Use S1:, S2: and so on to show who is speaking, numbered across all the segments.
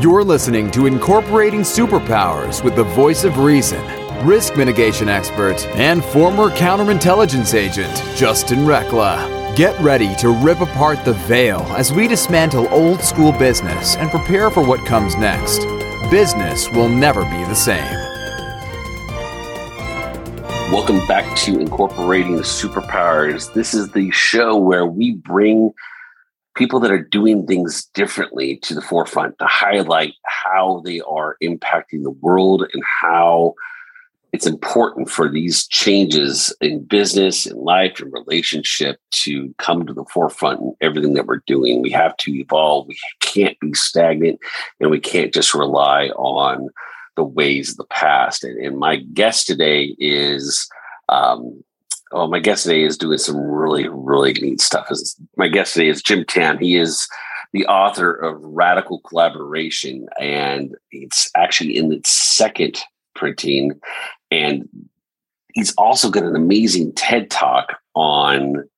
S1: You're listening to Incorporating Superpowers with the voice of reason, risk mitigation expert, and former counterintelligence agent, Justin Reckla. Get ready to rip apart the veil as we dismantle old school business and prepare for what comes next. Business will never be the same.
S2: Welcome back to Incorporating Superpowers. This is the show where we bring people that are doing things differently to the forefront to highlight how they are impacting the world and how it's important for these changes in business and life and relationship to come to the forefront in everything that we're doing. We have to evolve. We can't be stagnant and we can't just rely on the ways of the past. And, and my guest today is, um, well, my guest today is doing some really, really neat stuff. My guest today is Jim Tamm. He is the author of Radical Collaboration, and it's actually in its second printing. And he's also got an amazing TED talk on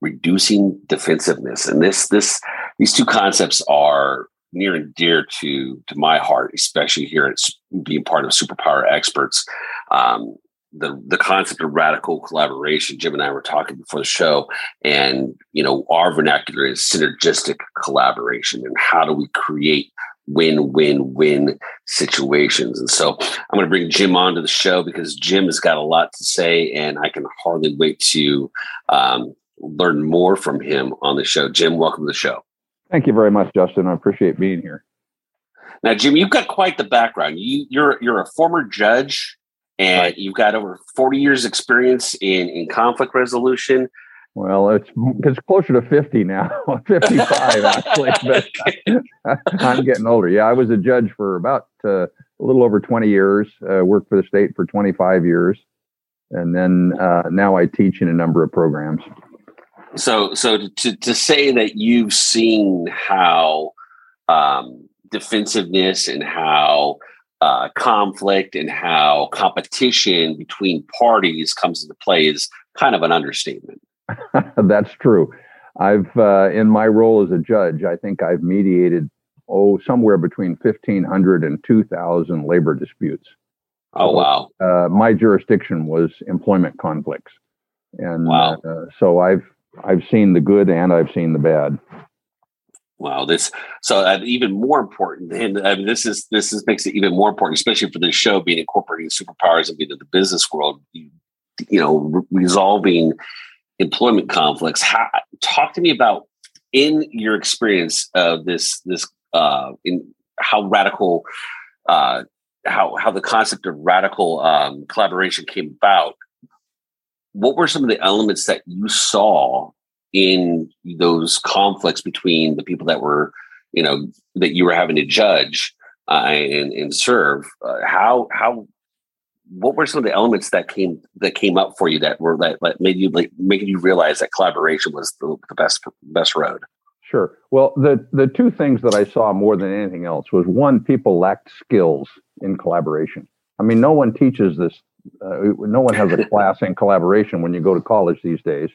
S2: reducing defensiveness. And this, this, these two concepts are near and dear to to my heart, especially here at being part of Superpower Experts. Um, the the concept of radical collaboration. Jim and I were talking before the show, and you know our vernacular is synergistic collaboration, and how do we create win win win situations? And so I'm going to bring Jim onto the show because Jim has got a lot to say, and I can hardly wait to um, learn more from him on the show. Jim, welcome to the show.
S3: Thank you very much, Justin. I appreciate being here.
S2: Now, Jim, you've got quite the background. You, you're you're a former judge, and right. you've got over forty years' experience in in conflict resolution.
S3: Well, it's it's closer to fifty now, fifty-five actually. But I'm getting older. Yeah, I was a judge for about uh, a little over twenty years. Uh, worked for the state for twenty-five years, and then uh, now I teach in a number of programs.
S2: So, so to to say that you've seen how um, defensiveness and how uh, conflict and how competition between parties comes into play is kind of an understatement.
S3: That's true. I've, uh, in my role as a judge, I think I've mediated, oh, somewhere between 1,500 and 2,000 labor disputes.
S2: Oh, wow.
S3: Uh, my jurisdiction was employment conflicts. And wow. Uh, so I've, I've seen the good and I've seen the bad.
S2: Wow, this so uh, even more important, and mean, this is this is makes it even more important, especially for this show being incorporating superpowers and being in the business world. You, you know, re- resolving employment conflicts. How, talk to me about in your experience of this this uh, in how radical uh, how how the concept of radical um, collaboration came about what were some of the elements that you saw in those conflicts between the people that were, you know, that you were having to judge uh, and, and serve? Uh, how how what were some of the elements that came that came up for you that were that, that made you like making you realize that collaboration was the, the best best road?
S3: Sure. Well, the the two things that I saw more than anything else was one, people lacked skills in collaboration. I mean, no one teaches this uh, no one has a class in collaboration when you go to college these days.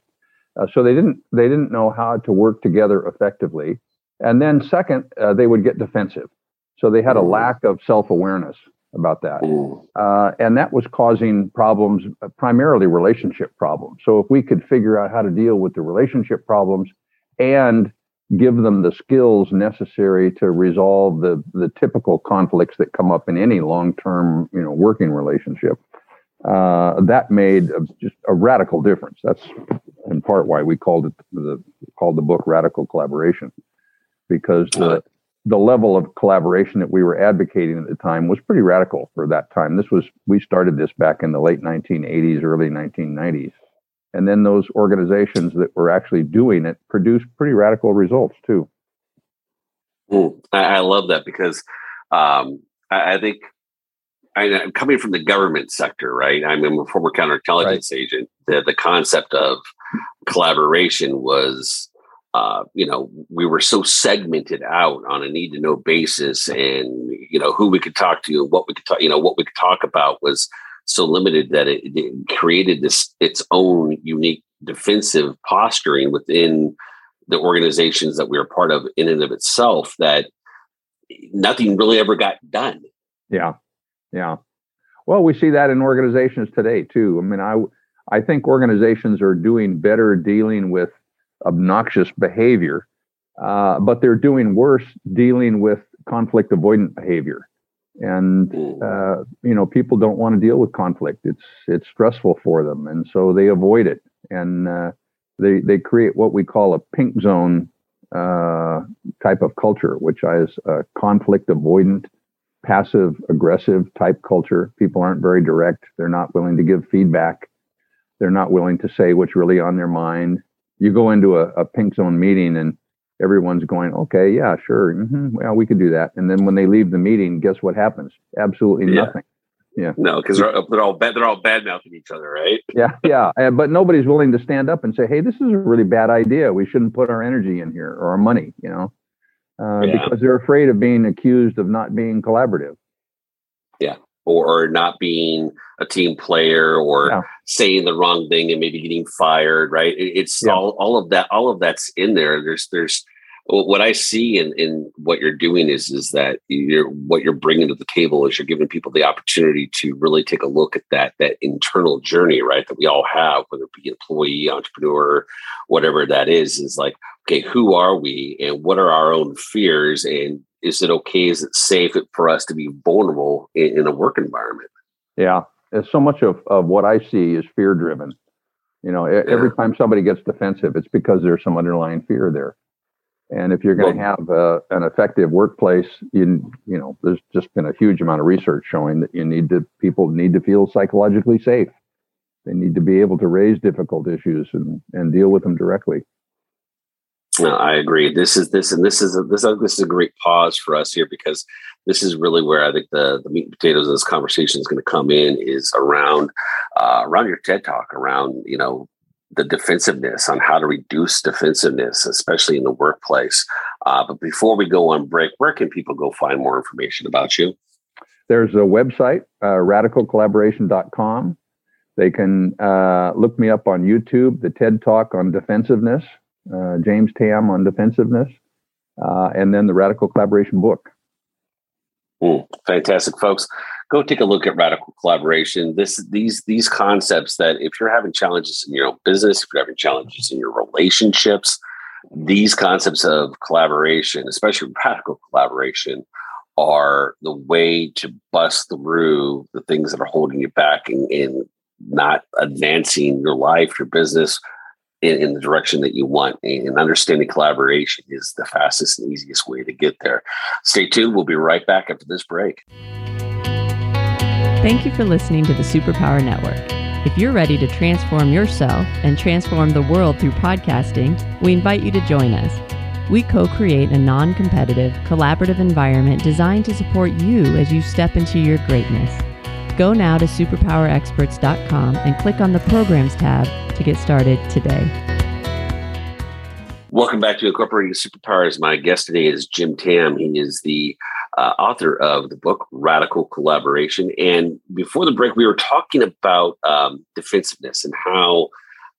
S3: Uh, so they didn't they didn't know how to work together effectively. And then second, uh, they would get defensive. So they had a mm. lack of self awareness about that, mm. uh, and that was causing problems, uh, primarily relationship problems. So if we could figure out how to deal with the relationship problems and give them the skills necessary to resolve the the typical conflicts that come up in any long term you know working relationship uh, that made a, just a radical difference. That's part why we called it the called the book Radical Collaboration, because the the level of collaboration that we were advocating at the time was pretty radical for that time. This was we started this back in the late 1980s, early 1990s, and then those organizations that were actually doing it produced pretty radical results too.
S2: Mm, I, I, love that because um, I, I think I, am coming from the government sector, right? I'm a former counterintelligence right. agent. The, the concept of collaboration was, uh, you know, we were so segmented out on a need to know basis, and you know who we could talk to, what we could talk, you know, what we could talk about was so limited that it, it created this its own unique defensive posturing within the organizations that we were part of in and of itself that nothing really ever got done.
S3: Yeah, yeah. Well, we see that in organizations today too. I mean, I I think organizations are doing better dealing with obnoxious behavior, uh, but they're doing worse dealing with conflict avoidant behavior. And mm. uh, you know, people don't want to deal with conflict. It's it's stressful for them, and so they avoid it. And uh, they they create what we call a pink zone uh, type of culture, which is a conflict avoidant, passive aggressive type culture. People aren't very direct. They're not willing to give feedback. They're not willing to say what's really on their mind. You go into a, a pink zone meeting and everyone's going, okay, yeah, sure, mm-hmm, well, we could do that. And then when they leave the meeting, guess what happens? Absolutely yeah. nothing. Yeah.
S2: No, because they're, they're all bad. They're all bad mouthing each other, right?
S3: Yeah, yeah. but nobody's willing to stand up and say, "Hey, this is a really bad idea. We shouldn't put our energy in here or our money." You know, uh, yeah. because they're afraid of being accused of not being collaborative.
S2: Yeah, or, or not being a team player, or yeah. Saying the wrong thing and maybe getting fired. Right? It's yeah. all all of that. All of that's in there. There's there's what I see in, in what you're doing is is that you're what you're bringing to the table is you're giving people the opportunity to really take a look at that that internal journey, right? That we all have, whether it be employee, entrepreneur, whatever that is, is like, okay, who are we and what are our own fears? And is it okay? Is it safe for us to be vulnerable in, in a work environment?
S3: Yeah. So much of, of what I see is fear driven. You know, every time somebody gets defensive, it's because there's some underlying fear there and if you're going to have a, an effective workplace, you you know, there's just been a huge amount of research showing that you need to people need to feel psychologically safe. They need to be able to raise difficult issues and and deal with them directly.
S2: No, I agree. This is this and this is a, this this is a great pause for us here because this is really where I think the the meat and potatoes of this conversation is going to come in is around uh, around your TED talk around you know the defensiveness on how to reduce defensiveness, especially in the workplace. Uh, but before we go on break, where can people go find more information about you?
S3: There's a website, uh, radicalcollaboration.com. They can uh, look me up on YouTube, the TED Talk on defensiveness, uh, James Tamm on defensiveness, uh, and then the Radical Collaboration book.
S2: Mm, fantastic, folks go take a look at radical collaboration. This these these concepts that if you're having challenges in your own business, if you're having challenges in your relationships, these concepts of collaboration, especially radical collaboration, are the way to bust through the things that are holding you back and, and not advancing your life, your business in, in, the direction that you want. And understanding collaboration is the fastest and easiest way to get there. Stay tuned. We'll be right back after this break.
S4: Thank you for listening to the Superpower Network. If you're ready to transform yourself and transform the world through podcasting, we invite you to join us. We co create a non competitive, collaborative environment designed to support you as you step into your greatness. Go now to superpowerexperts.com and click on the Programs tab to get started today.
S2: Welcome back to Incorporating Superpowers. My guest today is Jim Tamm. He is the uh, author of the book Radical Collaboration. And before the break, we were talking about um, defensiveness and how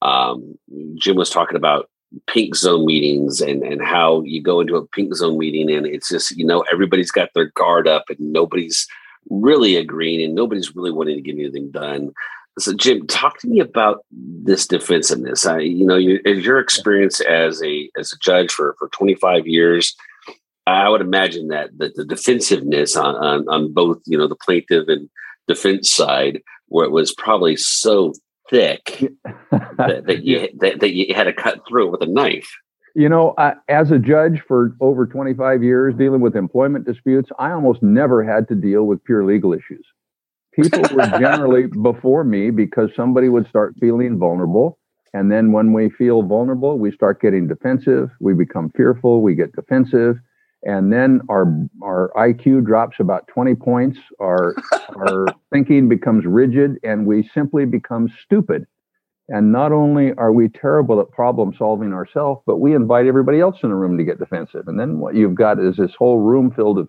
S2: um, Jim was talking about pink zone meetings and, and how you go into a pink zone meeting and it's just, you know, everybody's got their guard up and nobody's really agreeing and nobody's really wanting to get anything done. So, Jim, talk to me about this defensiveness. I, you know, your, your experience as a as a judge for for 25 years, I would imagine that the, the defensiveness on, on, on both, you know, the plaintiff and defense side, where it was probably so thick that, that, you that, that, you had to cut through it with a knife.
S3: You know, uh, as a judge for over 25 years dealing with employment disputes, I almost never had to deal with pure legal issues. People were generally before me because somebody would start feeling vulnerable. And then when we feel vulnerable, we start getting defensive. We become fearful. We get defensive and then our our IQ drops about 20 points. Our our thinking becomes rigid, and we simply become stupid. And not only are we terrible at problem solving ourselves, but we invite everybody else in the room to get defensive. And then what you've got is this whole room filled of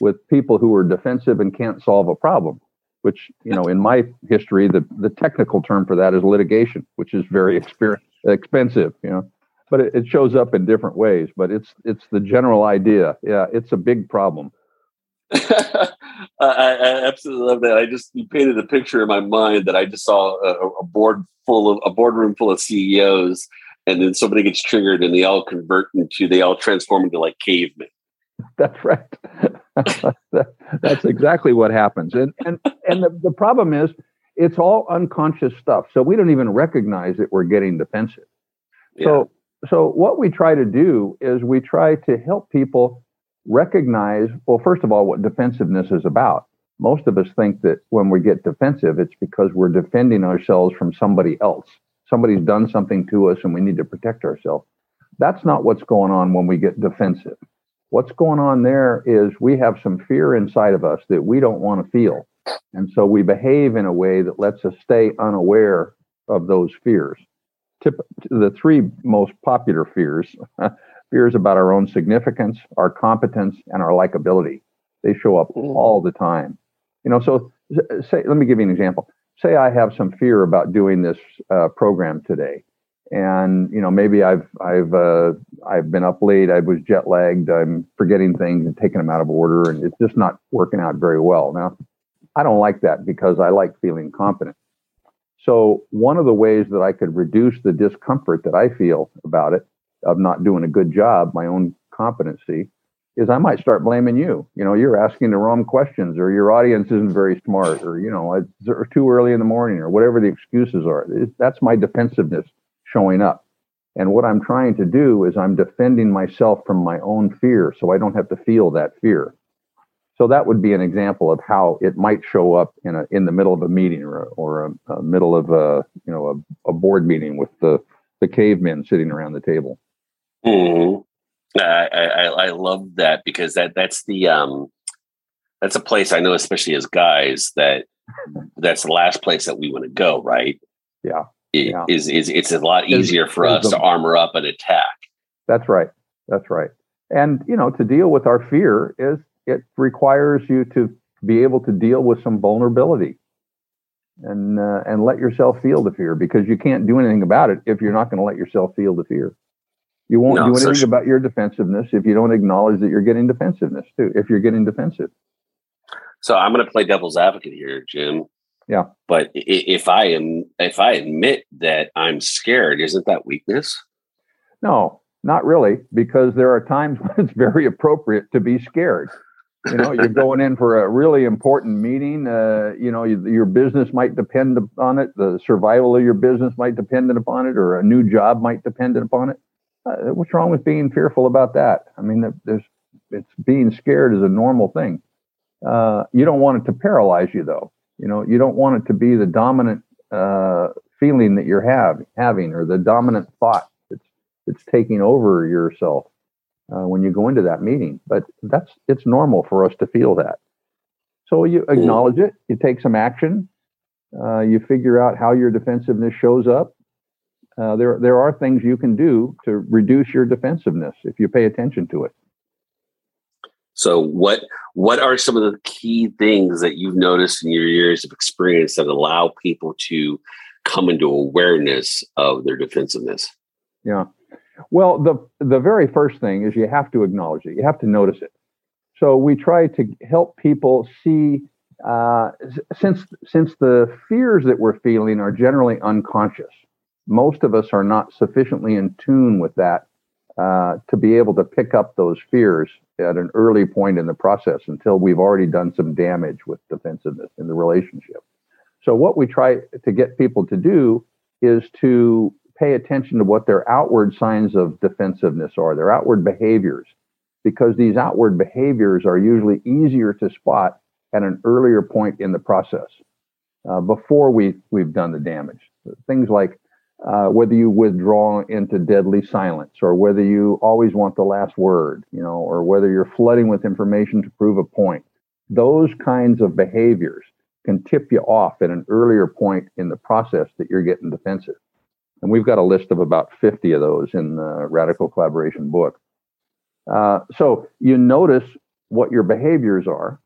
S3: with people who are defensive and can't solve a problem. Which you know, in my history, the the technical term for that is litigation, which is very expensive. You know but it, it, shows up in different ways. But it's it's the general idea. Yeah, it's a big problem.
S2: I, I, absolutely love that. I just you painted a picture in my mind that I just saw a, a board full of a boardroom full of CEOs, and then somebody gets triggered, and they all convert into they all transform into like cavemen.
S3: That's right. That's exactly what happens, and and and the, the problem is it's all unconscious stuff, so we don't even recognize that we're getting defensive. Yeah. So so what we try to do is we try to help people recognize, well, first of all, what defensiveness is about. Most of us think that when we get defensive, it's because we're defending ourselves from somebody else. Somebody's done something to us and we need to protect ourselves. That's not what's going on when we get defensive. What's going on there is we have some fear inside of us that we don't want to feel. And so we behave in a way that lets us stay unaware of those fears. Tip, the three most popular fears fears about our own significance, our competence, and our likability. They show up mm. all the time. You know, so say, let me give you an example. Say I have some fear about doing this uh, program today, and you know maybe I've I've uh, I've been up late, I was jet lagged, I'm forgetting things and taking them out of order, and it's just not working out very well. Now, I don't like that because I like feeling confident. So one of the ways that I could reduce the discomfort that I feel about it of not doing a good job, my own competency, is I might start blaming you. You know, you're asking the wrong questions, or your audience isn't very smart, or you know, it's too early in the morning, or whatever the excuses are. That's my defensiveness showing up. And what I'm trying to do is I'm defending myself from my own fear, so I don't have to feel that fear. So that would be an example of how it might show up in a in the middle of a meeting or or a, a middle of a you know a, a board meeting with the the cavemen sitting around the table.
S2: Mm-hmm. I, I, I love that because that that's the um that's a place I know, especially as guys, that that's the last place that we want to go, right?
S3: Yeah.
S2: It, yeah. Is is it's a lot easier for us to armor up and attack.
S3: That's right. That's right. And you know, to deal with our fear is it requires you to be able to deal with some vulnerability and uh, and let yourself feel the fear because you can't do anything about it if you're not going to let yourself feel the fear. You won't no, do anything so about your defensiveness if you don't acknowledge that you're getting defensiveness too. If you're getting defensive.
S2: So I'm going to play devil's advocate here, Jim.
S3: Yeah.
S2: But if I am, if I admit that I'm scared, isn't that weakness?
S3: No, not really, because there are times when it's very appropriate to be scared. You know, you're going in for a really important meeting. Uh, you know, you, your business might depend upon it. The survival of your business might depend upon it, or a new job might depend upon it uh, what's wrong with being fearful about that? I mean, there's it's being scared is a normal thing. Uh, you don't want it to paralyze you, though. You know, you don't want it to be the dominant uh, feeling that you're have, having or the dominant thought that's that's taking over yourself uh, when you go into that meeting. But that's it's normal for us to feel that. So you acknowledge it. You take some action. Uh, you figure out how your defensiveness shows up uh, there there are things you can do to reduce your defensiveness if you pay attention to it.
S2: So what what are some of the key things that you've noticed in your years of experience that allow people to come into awareness of their defensiveness?
S3: Yeah. Well, the the very first thing is you have to acknowledge it. You have to notice it. So we try to help people see uh, since since the fears that we're feeling are generally unconscious most of us are not sufficiently in tune with that uh, to be able to pick up those fears at an early point in the process until we've already done some damage with defensiveness in the relationship. So, what we try to get people to do is to pay attention to what their outward signs of defensiveness are, their outward behaviors, because these outward behaviors are usually easier to spot at an earlier point in the process uh, before we, we've done the damage. Things like uh, whether you withdraw into deadly silence or whether you always want the last word, you know, or whether you're flooding with information to prove a point. Those kinds of behaviors can tip you off at an earlier point in the process that you're getting defensive. And we've got a list of about 50 of those in the Radical Collaboration book. Uh, so you notice what your behaviors are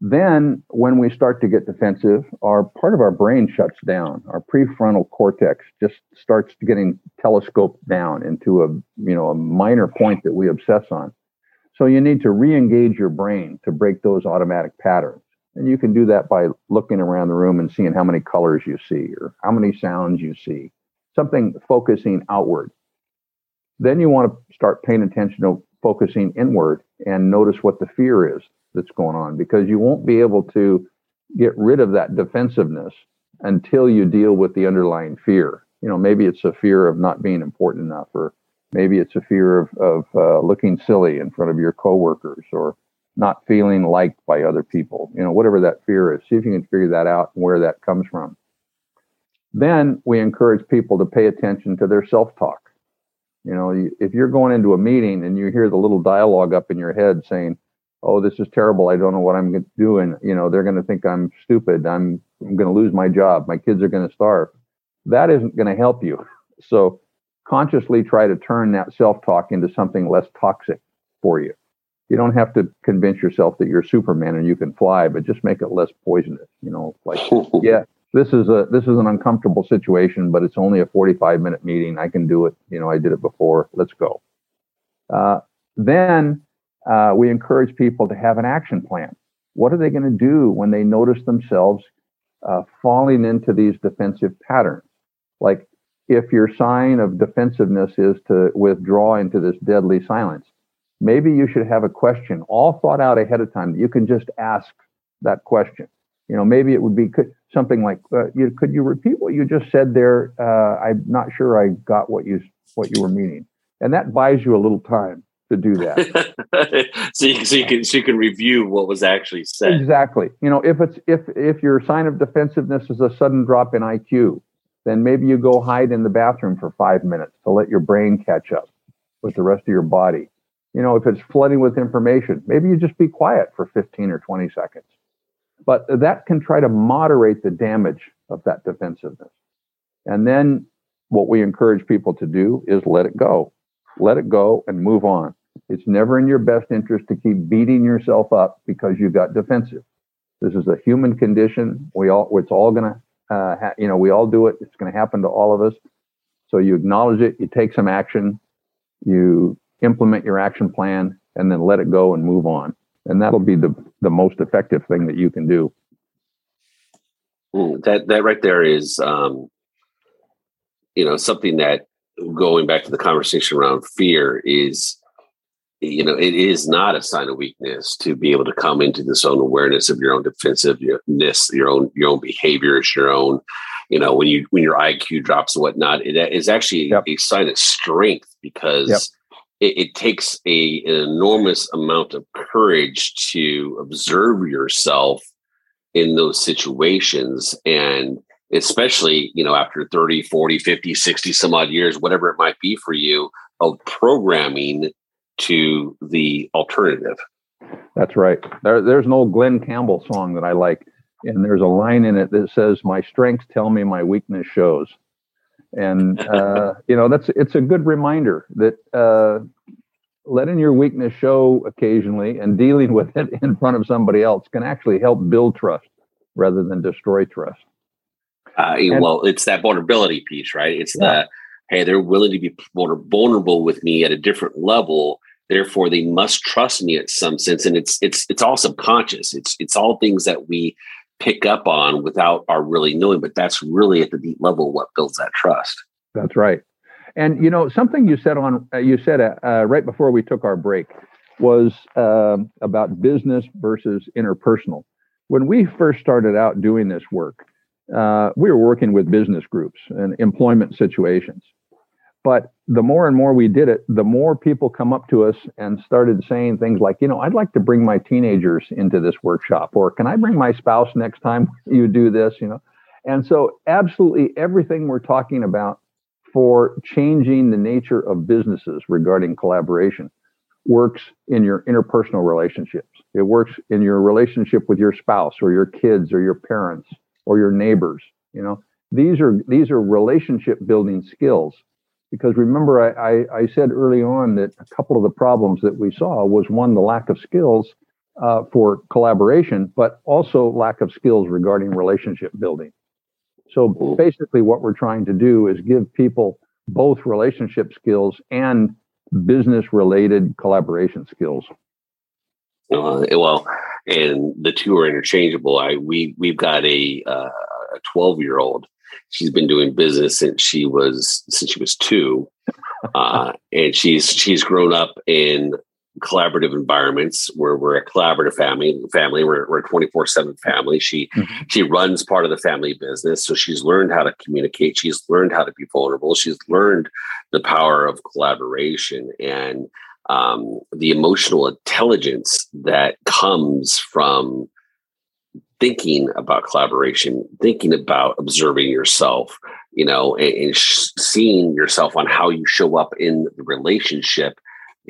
S3: then, when we start to get defensive, our part of our brain shuts down. Our prefrontal cortex just starts getting telescoped down into a you know a minor point that we obsess on. So you need to re-engage your brain to break those automatic patterns. And you can do that by looking around the room and seeing how many colors you see or how many sounds you see, something focusing outward. Then you want to start paying attention to focusing inward and notice what the fear is that's going on because you won't be able to get rid of that defensiveness until you deal with the underlying fear. You know, maybe it's a fear of not being important enough, or maybe it's a fear of, of uh, looking silly in front of your coworkers, or not feeling liked by other people. You know, whatever that fear is, see if you can figure that out and where that comes from. Then we encourage people to pay attention to their self talk. You know, if you're going into a meeting and you hear the little dialogue up in your head saying, "Oh, this is terrible. I don't know what I'm doing," you know, they're going to think I'm stupid. I'm I'm going to lose my job. My kids are going to starve. That isn't going to help you. So consciously try to turn that self-talk into something less toxic for you. You don't have to convince yourself that you're Superman and you can fly, but just make it less poisonous. You know, like yeah, this is a this is an uncomfortable situation, but it's only a 45 minute meeting. I can do it. You know, I did it before. Let's go. Uh, then uh, we encourage people to have an action plan. What are they going to do when they notice themselves uh, falling into these defensive patterns? Like if your sign of defensiveness is to withdraw into this deadly silence, maybe you should have a question all thought out ahead of time you can just ask that question. You know, maybe it would be something like, uh, you, "Could you repeat what you just said there? Uh, I'm not sure I got what you what you were meaning." And that buys you a little time to do
S2: that. so, you, so you can so you can review what was actually said.
S3: Exactly. You know, if it's if if your sign of defensiveness is a sudden drop in IQ, then maybe you go hide in the bathroom for five minutes to let your brain catch up with the rest of your body. You know, if it's flooding with information, maybe you just be quiet for 15 or 20 seconds. But that can try to moderate the damage of that defensiveness. And then what we encourage people to do is let it go. Let it go and move on. It's never in your best interest to keep beating yourself up because you got defensive. This is a human condition. We all, it's all going to uh, ha- you know, we all do it. It's going to happen to all of us. So you acknowledge it, you take some action, you implement your action plan, and then let it go and move on. And that'll be the, the most effective thing that you can do.
S2: Mm, that that right there is, um, you know, something that going back to the conversation around fear is you know, it is not a sign of weakness to be able to come into this own awareness of your own defensiveness, your own your own behaviors, your own, you know, when you when your IQ drops and whatnot, it is actually yep. a sign of strength because yep. it, it, takes a an enormous amount of courage to observe yourself in those situations and especially you know after 30 40 50 60 some odd years whatever it might be for you of programming to the alternative.
S3: That's right. There, there's an old Glen Campbell song that I like, and there's a line in it that says, "My strengths tell me, my weakness shows." And uh, you know, that's it's a good reminder that uh, letting your weakness show occasionally and dealing with it in front of somebody else can actually help build trust rather than destroy trust.
S2: Uh, and, well, it's that vulnerability piece, right? It's yeah. the hey, they're willing to be vulnerable with me at a different level. Therefore they must trust me at some sense. And it's it's it's all subconscious. It's it's all things that we pick up on without our really knowing. But that's really at the deep level what builds that trust.
S3: That's right. And you know something you said on uh, you said uh, uh, right before we took our break was um, about business versus interpersonal. When we first started out doing this work uh, we were working with business groups and employment situations but the more and more we did it, the more people come up to us and started saying things like, you know, I'd like to bring my teenagers into this workshop, or can I bring my spouse next time you do this, you know? And so, absolutely everything we're talking about for changing the nature of businesses regarding collaboration works in your interpersonal relationships. It works in your relationship with your spouse or your kids or your parents or your neighbors, you know? These are these are relationship building skills because remember I, I, I, said early on that a couple of the problems that we saw was one the lack of skills uh, for collaboration but also lack of skills regarding relationship building so basically what we're trying to do is give people both relationship skills and business related collaboration skills
S2: Uh, well, and the two are interchangeable. I we we've got a uh, a twelve year old. She's been doing business since she was since she was two, uh, and she's she's grown up in collaborative environments where we're a collaborative family family we're, we're a 24-7 family she mm-hmm. she runs part of the family business so she's learned how to communicate she's learned how to be vulnerable she's learned the power of collaboration and um, the emotional intelligence that comes from thinking about collaboration, thinking about observing yourself, you know, and, and sh- seeing yourself on how you show up in the relationship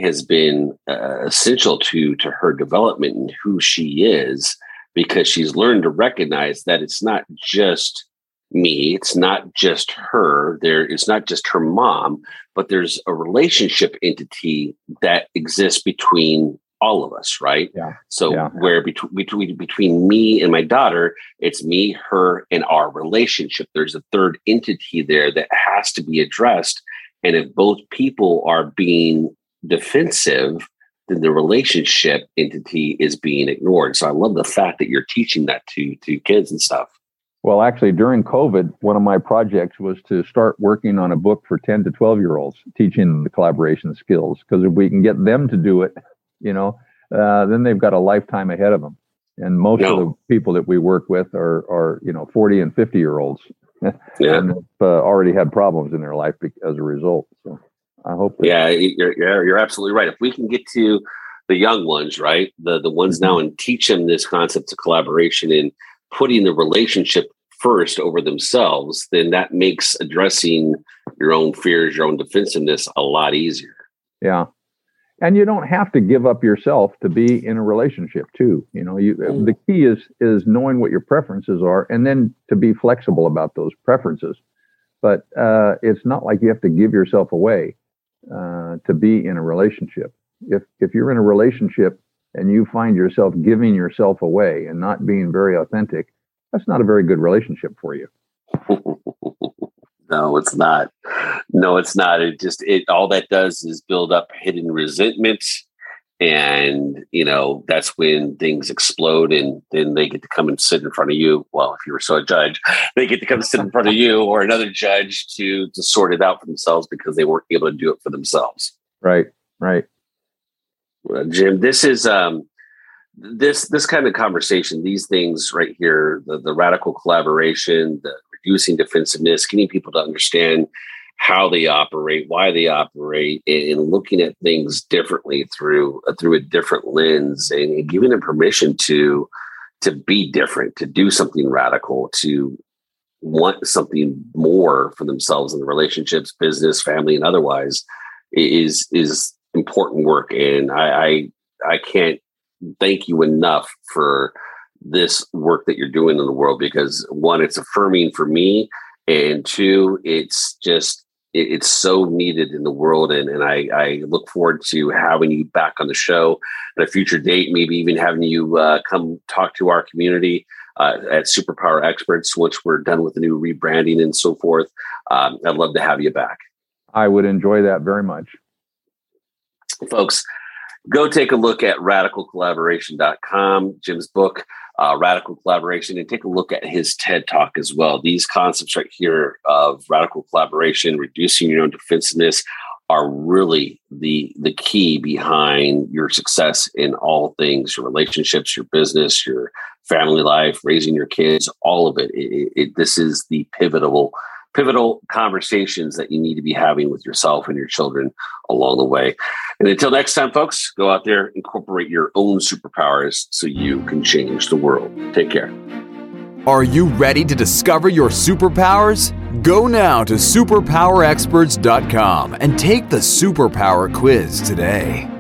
S2: has been uh, essential to to her development and who she is because she's learned to recognize that it's not just me. It's not just her. There it's not just her mom but there's a relationship entity that exists between all of us right?
S3: Yeah.
S2: So
S3: yeah.
S2: where between between between me and my daughter it's me her and our relationship. There's a third entity there that has to be addressed. And if both people are being defensive then the relationship entity is being ignored. So i love the fact that you're teaching that to to kids and stuff
S3: well, actually, during COVID, one of my projects was to start working on a book for 10 to 12 year olds, teaching the collaboration skills. Because if we can get them to do it, you know, uh, then they've got a lifetime ahead of them. And most no. of the people that we work with are, are you know, 40 and 50 year olds.
S2: yeah.
S3: and uh, already had problems in their life as a result. So I hope.
S2: yeah, you're, you're, you're absolutely right. If we can get to the young ones, right, the the ones mm-hmm. now, and teach them this concept of collaboration and putting the relationship first over themselves, then that makes addressing your own fears, your own defensiveness a lot easier.
S3: Yeah. And you don't have to give up yourself to be in a relationship too. You know, you mm. the key is is knowing what your preferences are and then to be flexible about those preferences. But uh, it's not like you have to give yourself away uh, to be in a relationship. If if you're in a relationship and you find yourself giving yourself away and not being very authentic, that's not a very good relationship for you.
S2: no, it's not. No, it's not. It just it all that does is build up hidden resentment and you know that's when things explode and then they get to come and sit in front of you well if you were so a judge they get to come sit in front of you or another judge to to sort it out for themselves because they weren't able to do it for themselves
S3: right right
S2: well, jim this is um this this kind of conversation, these things right here, the, the radical collaboration, the reducing defensiveness, getting people to understand how they operate, why they operate, and looking at things differently through uh, through a different lens, and, and giving them permission to to be different, to do something radical, to want something more for themselves in the relationships, business, family, and otherwise is is important work. And I I, I can't thank you enough for this work that you're doing in the world because one, it's affirming for me, and two, it's just it, it's so needed in the world, and and I I look forward to having you back on the show at a future date, maybe even having you uh, come talk to our community. Uh, at Superpower Experts, once we're done with the new rebranding and so forth, um, I'd love to have you back.
S3: I would enjoy that very much.
S2: Folks, go take a look at radicalcollaboration.com, Jim's book, uh, Radical Collaboration, and take a look at his TED Talk as well. These concepts right here of radical collaboration, reducing your own defensiveness, are really the the key behind your success in all things your relationships your business your family life raising your kids all of it, it, it this is the pivotal pivotal conversations that you need to be having with yourself and your children along the way. And until next time, folks, go out there, incorporate your own superpowers so you can change the world. Take care.
S1: Are you ready to discover your superpowers? Go now to superpowerexperts.com and take the superpower quiz today.